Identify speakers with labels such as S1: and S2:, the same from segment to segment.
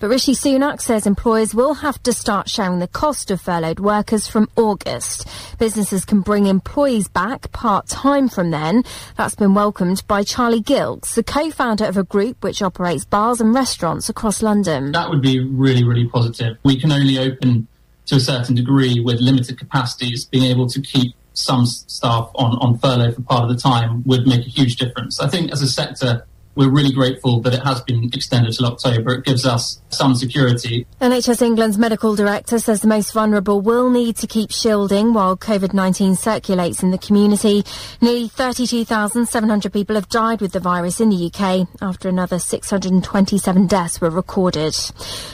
S1: But Rishi Sunak says employers will have to start sharing the cost of furloughed workers from August. Businesses can bring employees back part-time from then. That's been welcomed by Charlie Gilks, the co-founder of a group which operates bars and restaurants across London.
S2: That would be really, really positive. We can only open to a certain degree with limited capacities, being able to keep some staff on, on furlough for part of the time would make a huge difference. I think as a sector, we're really grateful that it has been extended till October. It gives us some security.
S1: NHS England's medical director says the most vulnerable will need to keep shielding while COVID-19 circulates in the community. Nearly 32,700 people have died with the virus in the UK after another 627 deaths were recorded.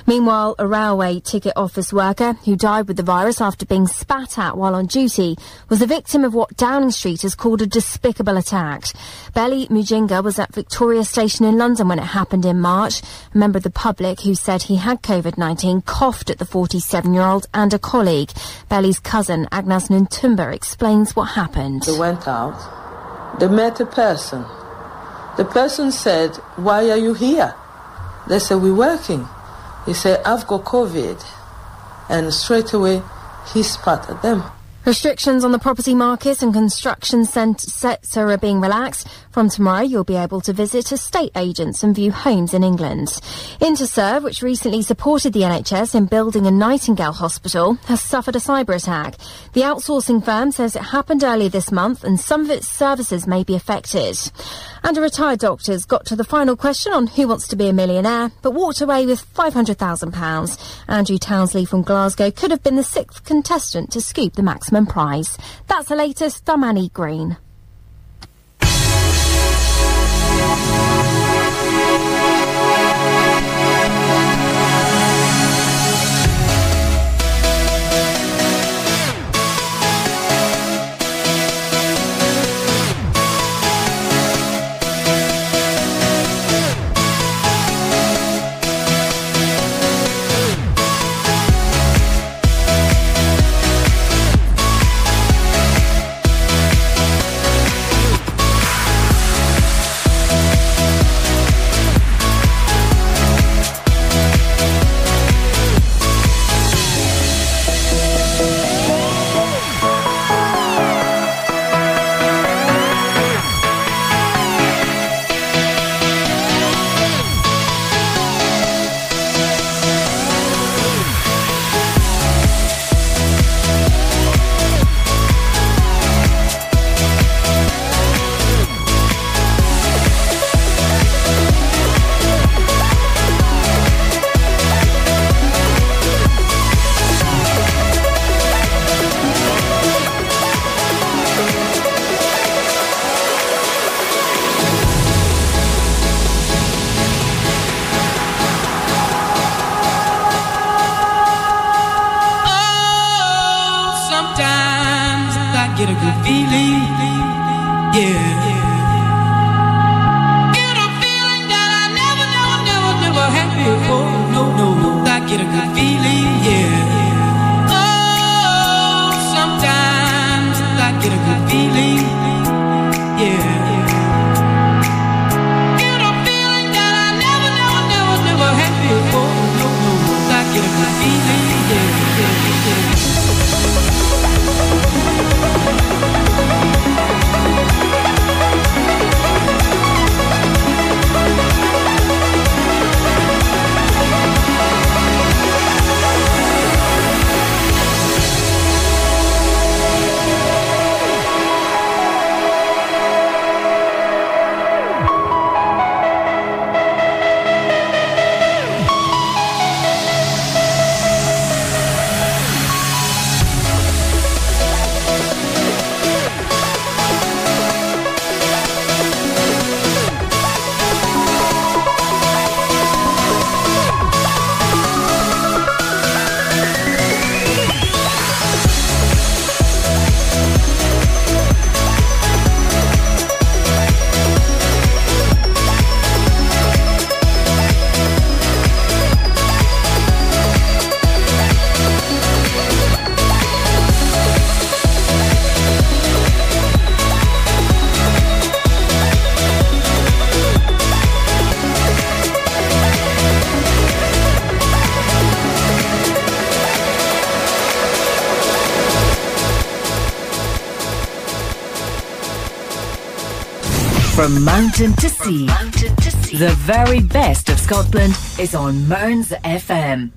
S1: Meanwhile, a railway ticket office worker who died with the virus after being spat at while on duty was a victim of what Downing Street has called a despicable attack. Belly Mujinga was at Victoria station in London when it happened in March. A member of the public who said he had COVID-19 coughed at the 47-year-old and a colleague. Belly's cousin, Agnes Nuntumba, explains what happened.
S3: They went out. They met a person. The person said, why are you here? They said, we're working. He said, I've got COVID. And straight away, he spat at them.
S1: Restrictions on the property market and construction sector are being relaxed. From tomorrow, you'll be able to visit estate agents and view homes in England. Interserve, which recently supported the NHS in building a Nightingale hospital, has suffered a cyber attack. The outsourcing firm says it happened earlier this month and some of its services may be affected. And a retired doctor's got to the final question on who wants to be a millionaire, but walked away with £500,000. Andrew Townsley from Glasgow could have been the sixth contestant to scoop the maximum prize. That's the latest. I'm Annie Green.
S4: From mountain to sea, mountain to sea. the very best of Scotland is on Mearns FM.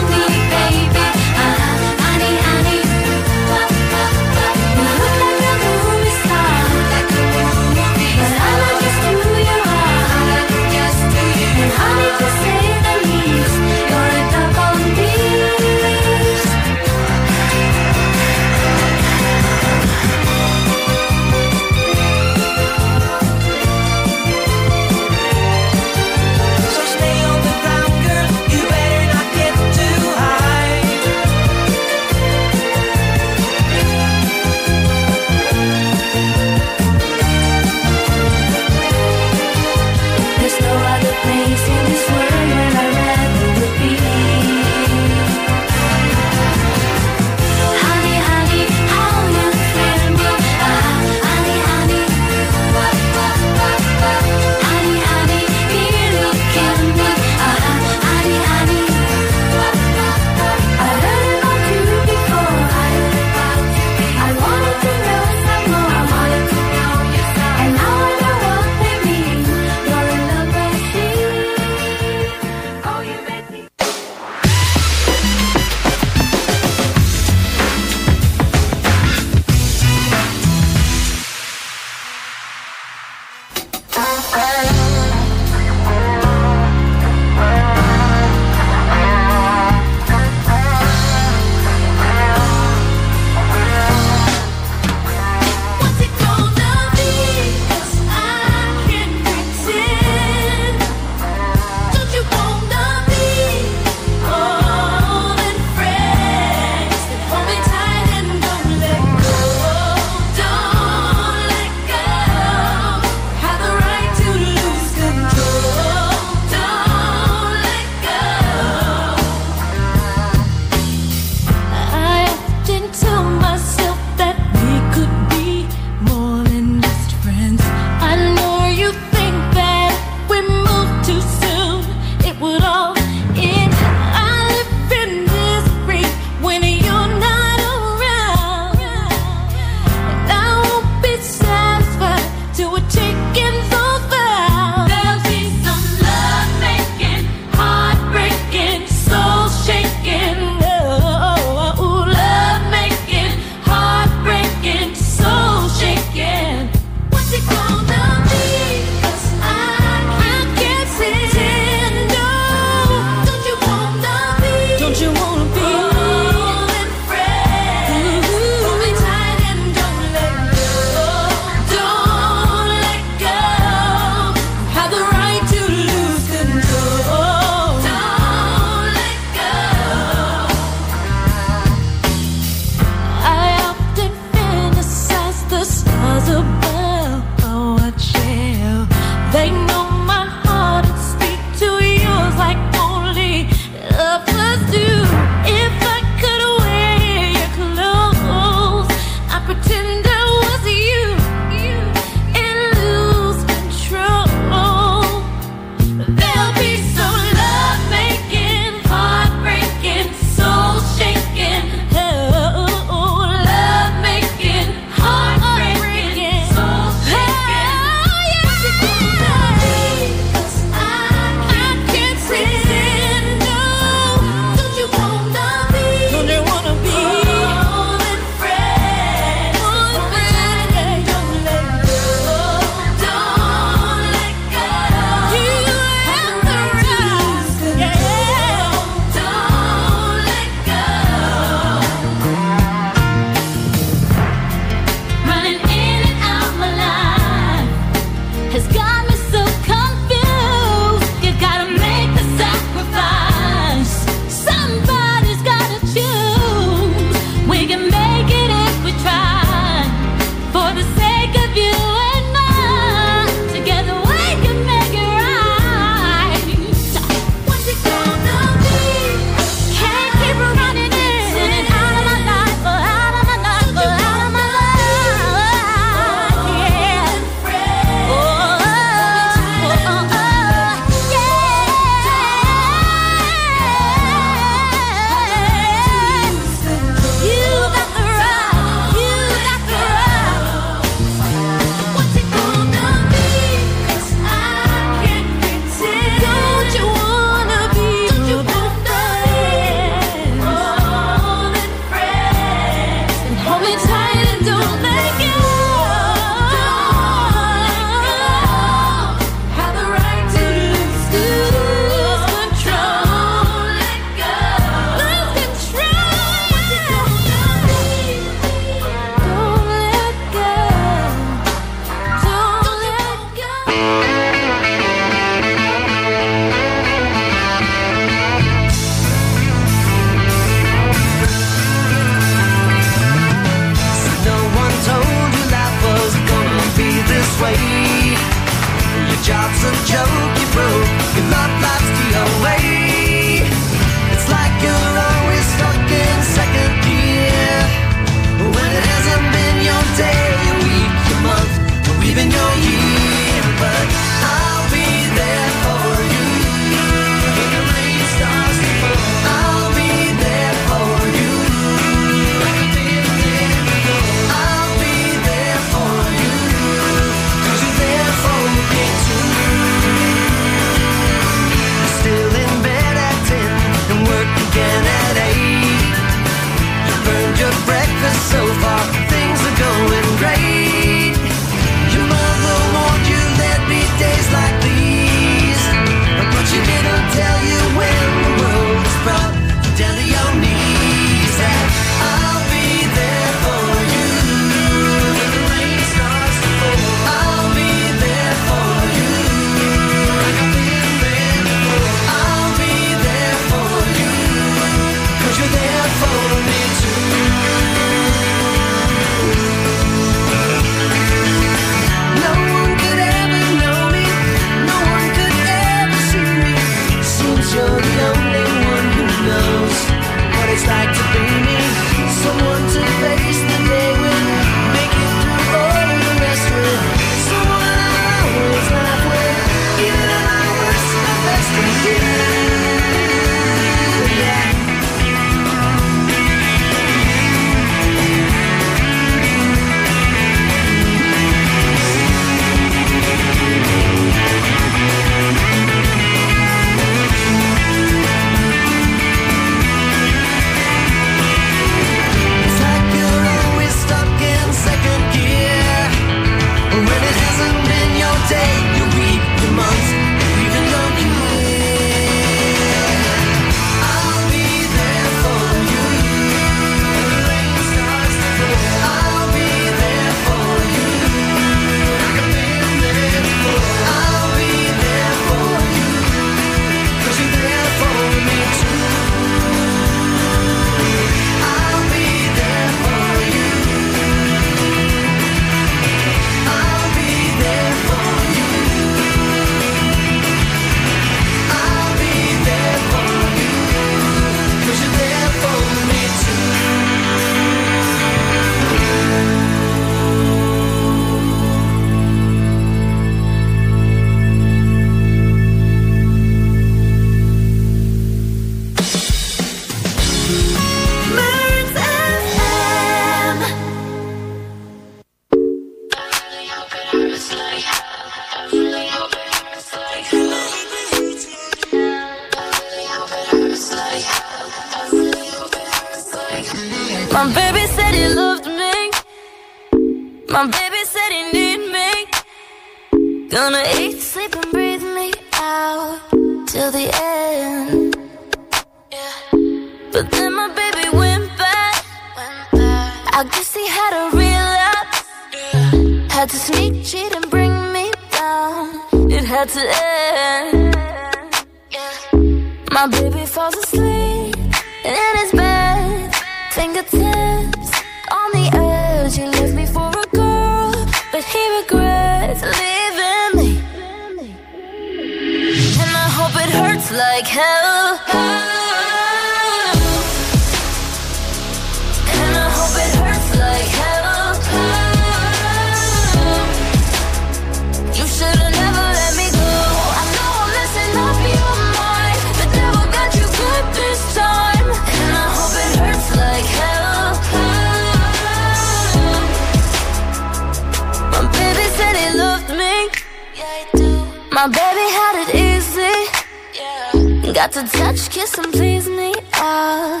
S5: Got to touch, kiss, and please me all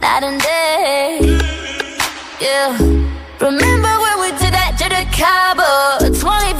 S5: night and day. Yeah. Remember when we did that to the Cabo 25.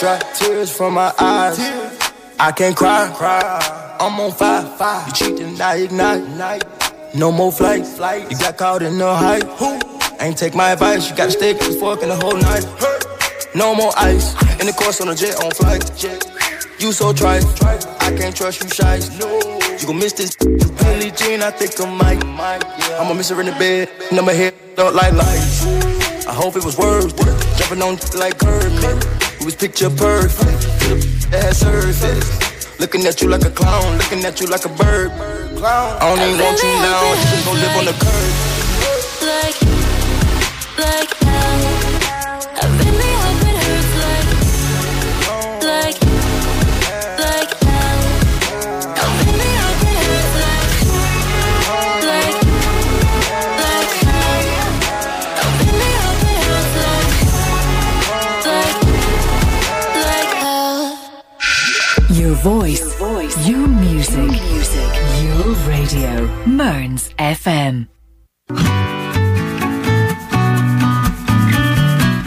S6: Dry tears from my eyes. I can't cry. cry. I'm on fire. fire. You cheating, I ignite. Night. No more flight. flight. You got caught in the hype. Who? Ain't take my advice. You gotta stick the fork in the whole night. No more ice. In the course on a jet on flight. You so trite. I can't trust you, shies. No. You gon' miss this. Billy Jean, I think I might. I'ma miss her in the bed. And I'ma hit like lights. I hope it was worth it. Jumping on like Kermit. It was picture perfect, It had surface. Looking at you like a clown, looking at you like a bird. Clown. I don't even want you now, you can live on the curb.
S5: Like, like.
S7: Music. Your radio. Mearns FM.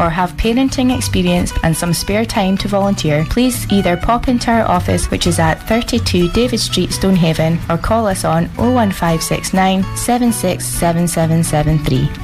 S8: or have parenting experience and some spare time to volunteer, please either pop into our office, which is at 32 David Street, Stonehaven, or call us on 01569 767773.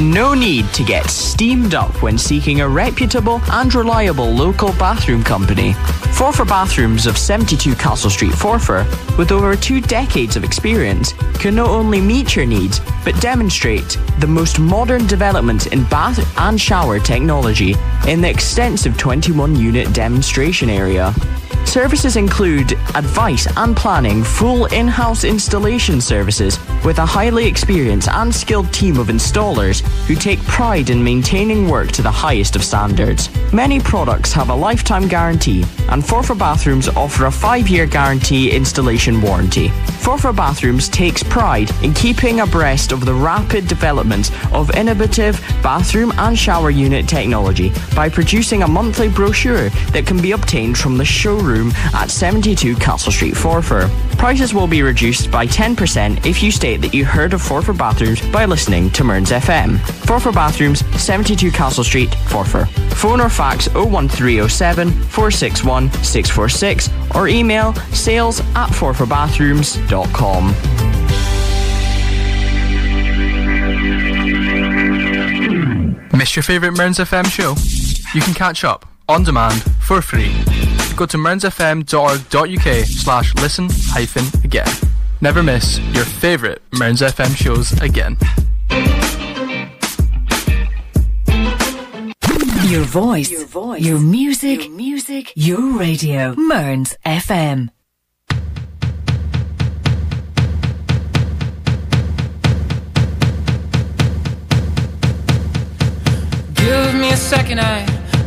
S9: No need to get steamed up when seeking a reputable and reliable local bathroom company. Forfar Bathrooms of 72 Castle Street, Forfar, with over two decades of experience, can not only meet your needs, but demonstrate the most modern developments in bath and shower technology in the extensive 21 unit demonstration area. Services include advice and planning, full in house installation services with a highly experienced and skilled team of installers who take pride in maintaining work to the highest of standards. Many products have a lifetime guarantee, and Forfar Bathrooms offer a five year guarantee installation warranty. Forfar Bathrooms takes pride in keeping abreast of the rapid development of innovative bathroom and shower unit technology by producing a monthly brochure that can be obtained from the showroom at 72 Castle Street, Forfar. Prices will be reduced by 10% if you state that you heard of Forfar Bathrooms by listening to Mearns FM. Forfar Bathrooms, 72 Castle Street, Forfar. Phone or fax 01307 461 646 or email sales at forfarbathrooms.com.
S10: Miss your favourite Mearns FM show? You can catch up on demand for free. Go to mearnsfm.org.uk slash listen hyphen again. Never miss your favourite Mearns FM shows again.
S7: Your voice. Your voice. Your music. Your music. Your radio. Mearns FM.
S11: Give me a second, I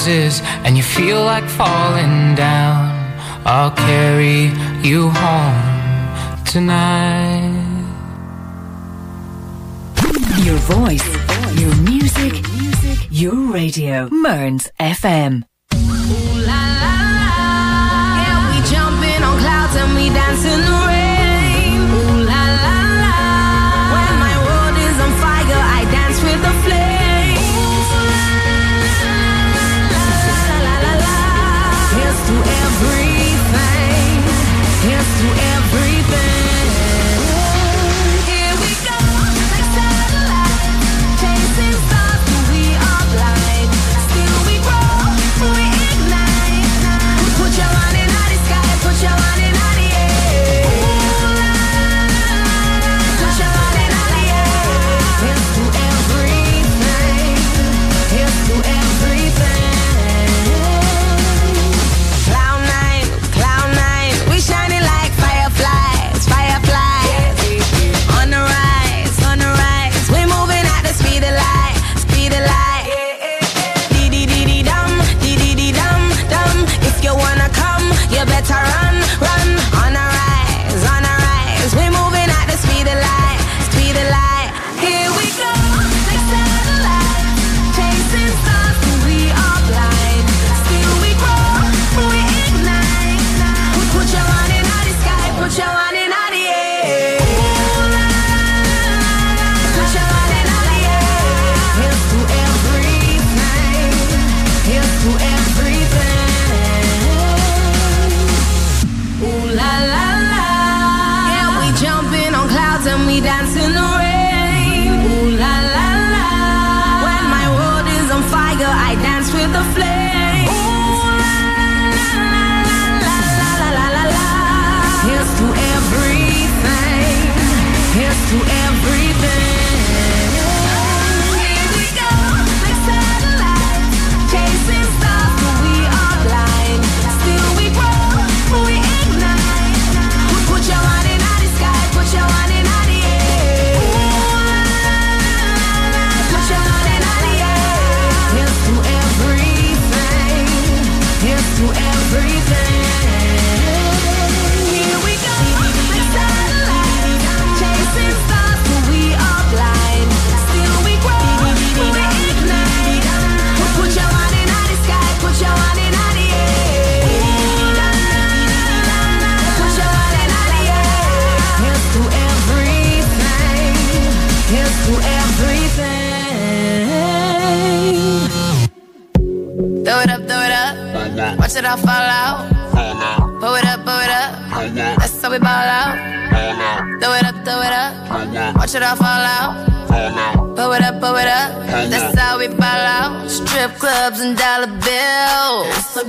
S11: bar closes and you feel like falling down, I'll carry you home tonight.
S7: Your voice, your music, your radio. Mearns FM.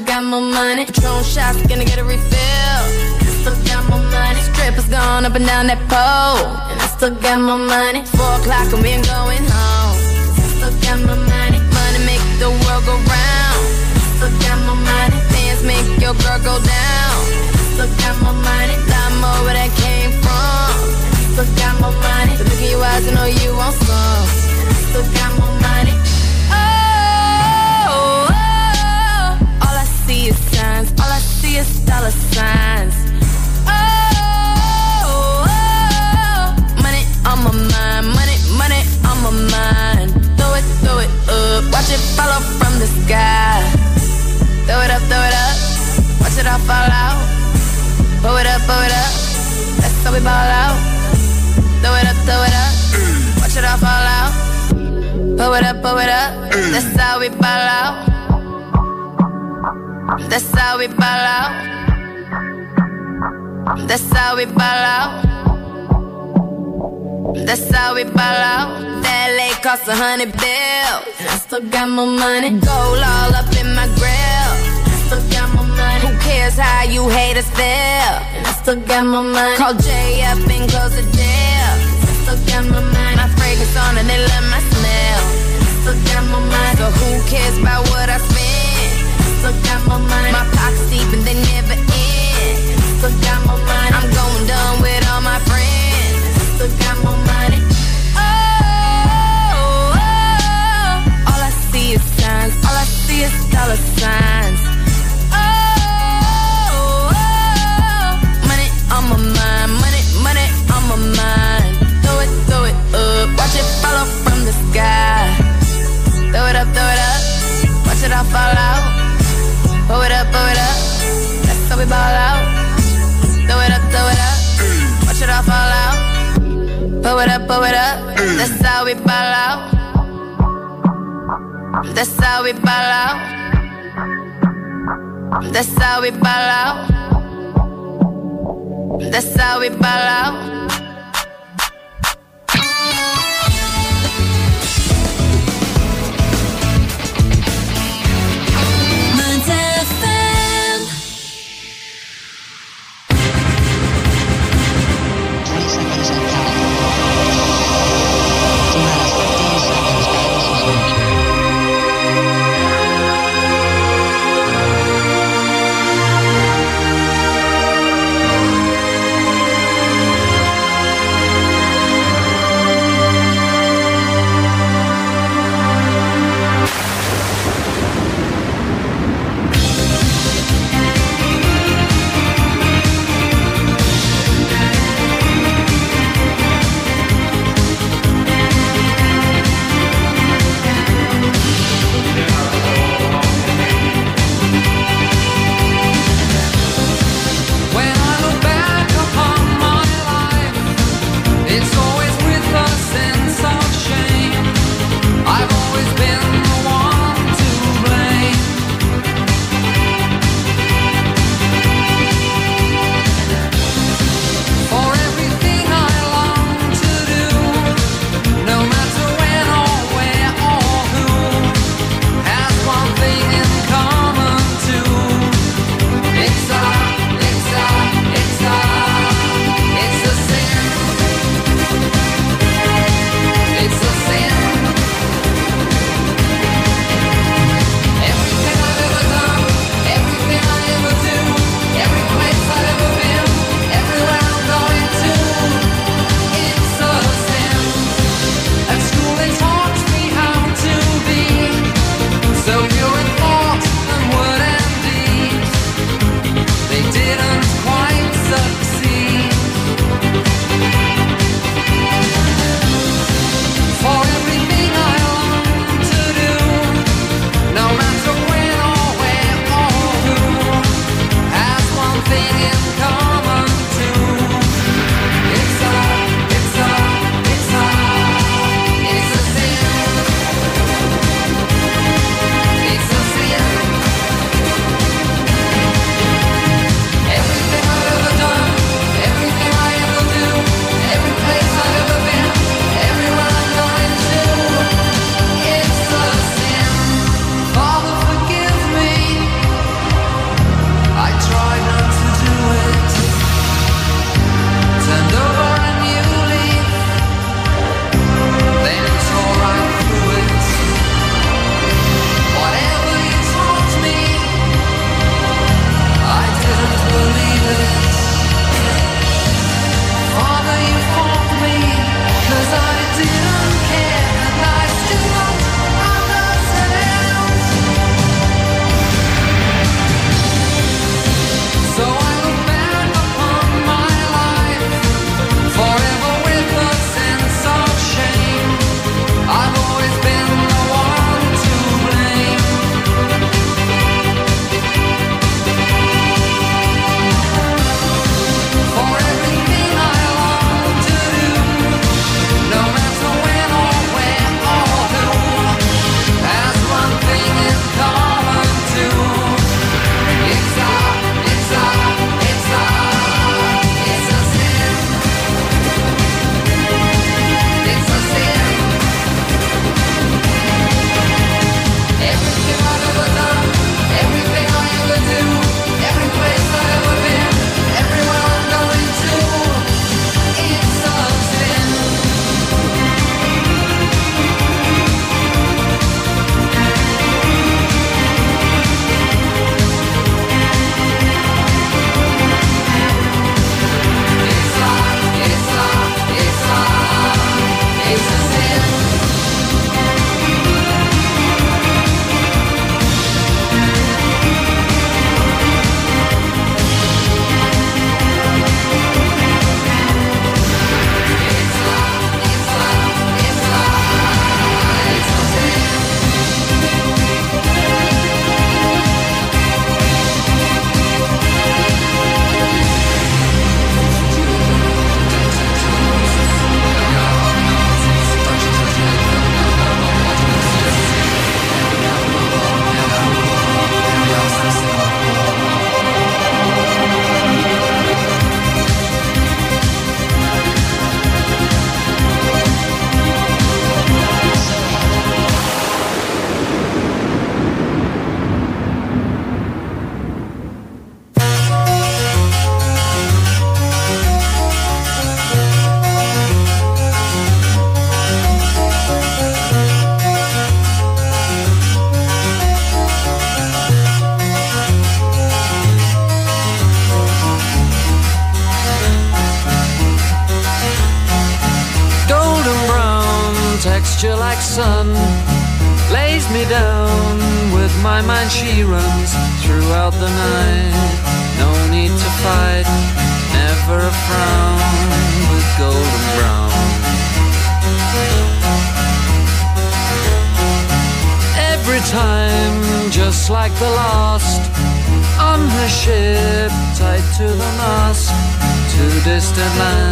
S5: Still got more money. Patron shots, gonna get a refill. I still got more money. Strippers going up and down that pole. And I still got more money. Four o'clock and we ain't going home. I still got more money. Money make the world go round. I still got more money. Dance make your girl go down. I still got more money. Lot more where that came from. I still got more money. The look in your eyes, I know you want some. I still got more Watch fall off from the sky. Throw it up, throw it up. Watch it all fall out. Pull it up, pull it up. That's how we ball out. Throw it up, throw it up. Watch it all fall out. Pull it up, pull it up. That's how we ball out. That's how we ball out. That's how we ball out. That's how we ball out. That lake cost a hundred bills. I still got my money. Gold all up in my grill. I still got my money. Who cares how you haters feel? And I still got my money. Call Jay up and close the deal. I still got more money. My fragrance on and they love my smell. I still got more money. So who cares about what I spend? I still got more money. My pockets deep and they never end. I still got more money. I'm going dumb with all my friends still got more money. Oh, oh, oh, all I see is
S7: signs. All I see is dollar signs. Oh, oh, money on my mind. Money, money on my mind. Throw it, throw it up. Watch it follow from the sky. Throw it up, throw it up. Watch it all fall out. Pull it up, pull it up. That's how we ball out. Pull it up, pull it up. That's how we ball out. That's how we ball out. That's
S12: how we ball out. That's how we ball out.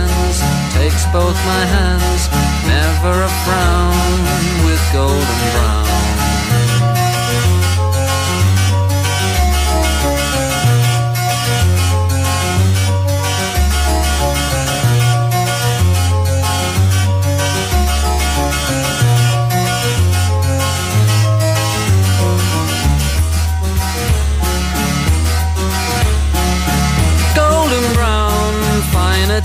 S12: Distant takes both my hands, never a frown with golden brown.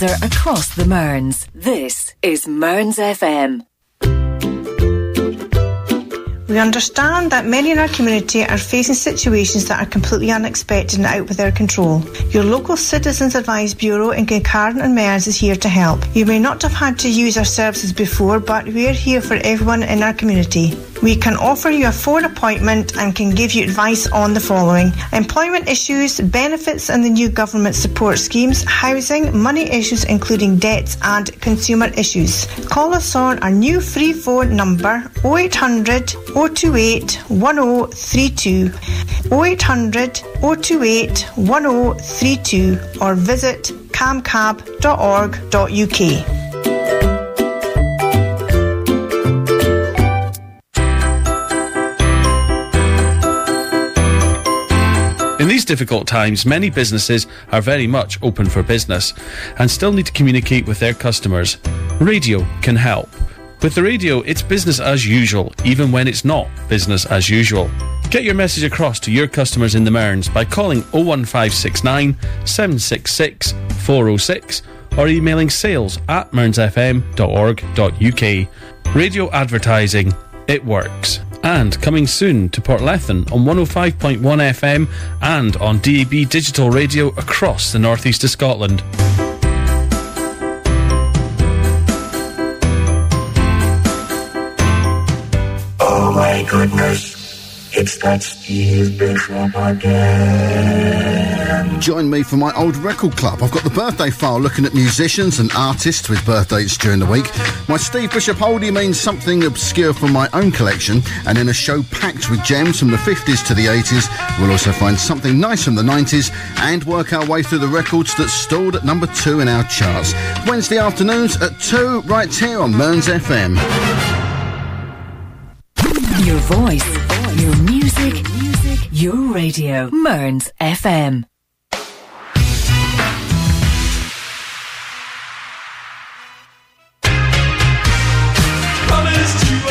S7: Together across the Mearns. This is Mearns FM.
S13: We understand that many in our community are facing situations that are completely unexpected and out of their control. Your local Citizens Advice Bureau in Glencairn and Mearns is here to help. You may not have had to use our services before, but we're here for everyone in our community. We can offer you a phone appointment and can give you advice on the following employment issues, benefits and the new government support schemes, housing, money issues including debts and consumer issues. Call us on our new free phone number 0800 028 1032 0800 028 1032 or visit camcab.org.uk.
S14: difficult times, many businesses are very much open for business and still need to communicate with their customers. Radio can help. With the radio, it's business as usual, even when it's not business as usual. Get your message across to your customers in the Mearns by calling 01569 766 406 or emailing sales at mearnsfm.org.uk. Radio advertising, it works. And coming soon to Portlethen on 105.1 FM and on DAB digital radio across the northeast of Scotland.
S15: Oh my goodness. It's that Steve Bishop again.
S16: Join me for my old record club. I've got the birthday file looking at musicians and artists with birthdays during the week. My Steve Bishop oldie means something obscure from my own collection, and in a show packed with gems from the 50s to the 80s, we'll also find something nice from the 90s and work our way through the records that stalled at number two in our charts. Wednesday afternoons at 2, right here on Mearns FM.
S17: Your voice, your music, your radio. Mearns FM.
S18: Promise to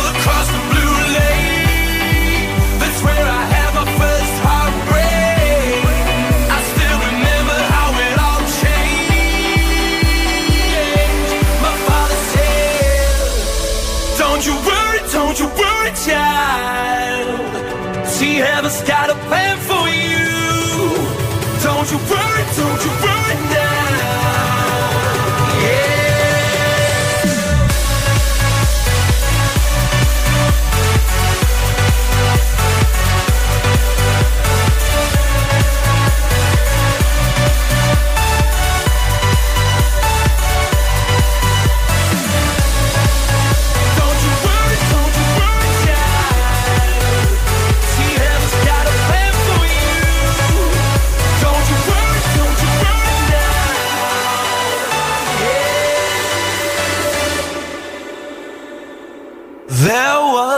S18: Got a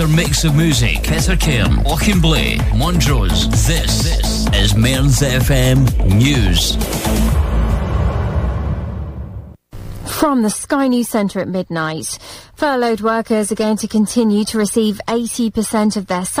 S19: Better mix of music. Peter Cairn, Auchenblae, Montrose. This, this is Mearns FM News.
S1: From the Sky News Centre at midnight, furloughed workers are going to continue to receive 80% of their salary.